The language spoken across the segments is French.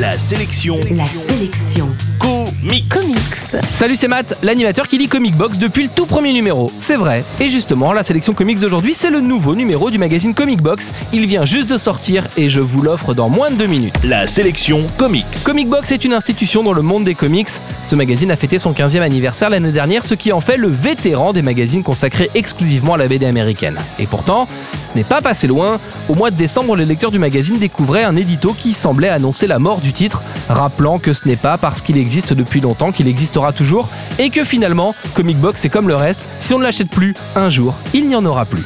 La sélection. La sélection. Comics. Comics. Salut, c'est Matt, l'animateur qui lit Comic Box depuis le tout premier numéro. C'est vrai. Et justement, la sélection comics d'aujourd'hui, c'est le nouveau numéro du magazine Comic Box. Il vient juste de sortir et je vous l'offre dans moins de deux minutes. La sélection Comics. Comic Box est une institution dans le monde des comics. Ce magazine a fêté son 15e anniversaire l'année dernière, ce qui en fait le vétéran des magazines consacrés exclusivement à la BD américaine. Et pourtant, ce n'est pas passé loin. Au mois de décembre, les lecteurs du magazine découvraient un édito qui semblait annoncer la mort du titre, rappelant que ce n'est pas parce qu'il existe depuis longtemps qu'il existera toujours, et que finalement, Comic Box est comme le reste, si on ne l'achète plus, un jour, il n'y en aura plus.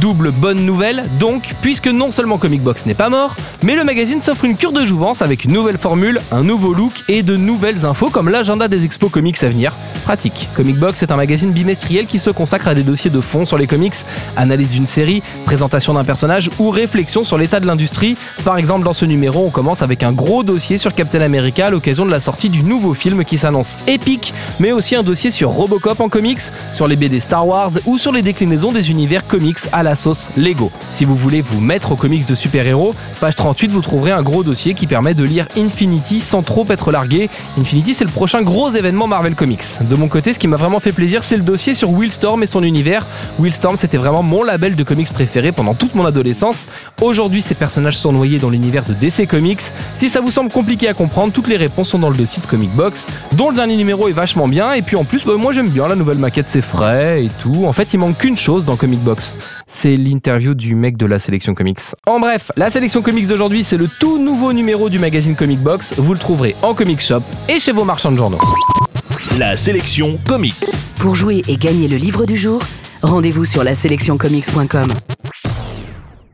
Double bonne nouvelle, donc, puisque non seulement Comic Box n'est pas mort, mais le magazine s'offre une cure de jouvence avec une nouvelle formule, un nouveau look et de nouvelles infos comme l'agenda des expos comics à venir. Pratique. Comic Box est un magazine bimestriel qui se consacre à des dossiers de fond sur les comics, analyse d'une série, présentation d'un personnage ou réflexion sur l'état de l'industrie. Par exemple, dans ce numéro, on commence avec un gros dossier sur Captain America à l'occasion de la sortie du nouveau film qui s'annonce épique, mais aussi un dossier sur Robocop en comics, sur les BD Star Wars ou sur les déclinaisons des univers comics à la sauce Lego. Si vous voulez vous mettre aux comics de super-héros, page 38, vous trouverez un gros dossier qui permet de lire Infinity sans trop être largué. Infinity, c'est le prochain gros événement Marvel Comics. De mon côté, ce qui m'a vraiment fait plaisir, c'est le dossier sur Willstorm et son univers. Willstorm, c'était vraiment mon label de comics préféré pendant toute mon adolescence. Aujourd'hui, ces personnages sont noyés dans l'univers de DC Comics. Si ça vous semble compliqué à comprendre, toutes les réponses sont dans le dossier de Comic Box, dont le dernier numéro est vachement bien. Et puis en plus, bah, moi j'aime bien la nouvelle maquette, c'est frais et tout. En fait, il manque qu'une chose dans Comic Box. C'est l'interview du mec de la sélection comics. En bref, la sélection comics d'aujourd'hui, c'est le tout nouveau numéro du magazine Comic Box. Vous le trouverez en comic shop et chez vos marchands de journaux. La sélection Comics. Pour jouer et gagner le livre du jour, rendez-vous sur la sélectioncomics.com.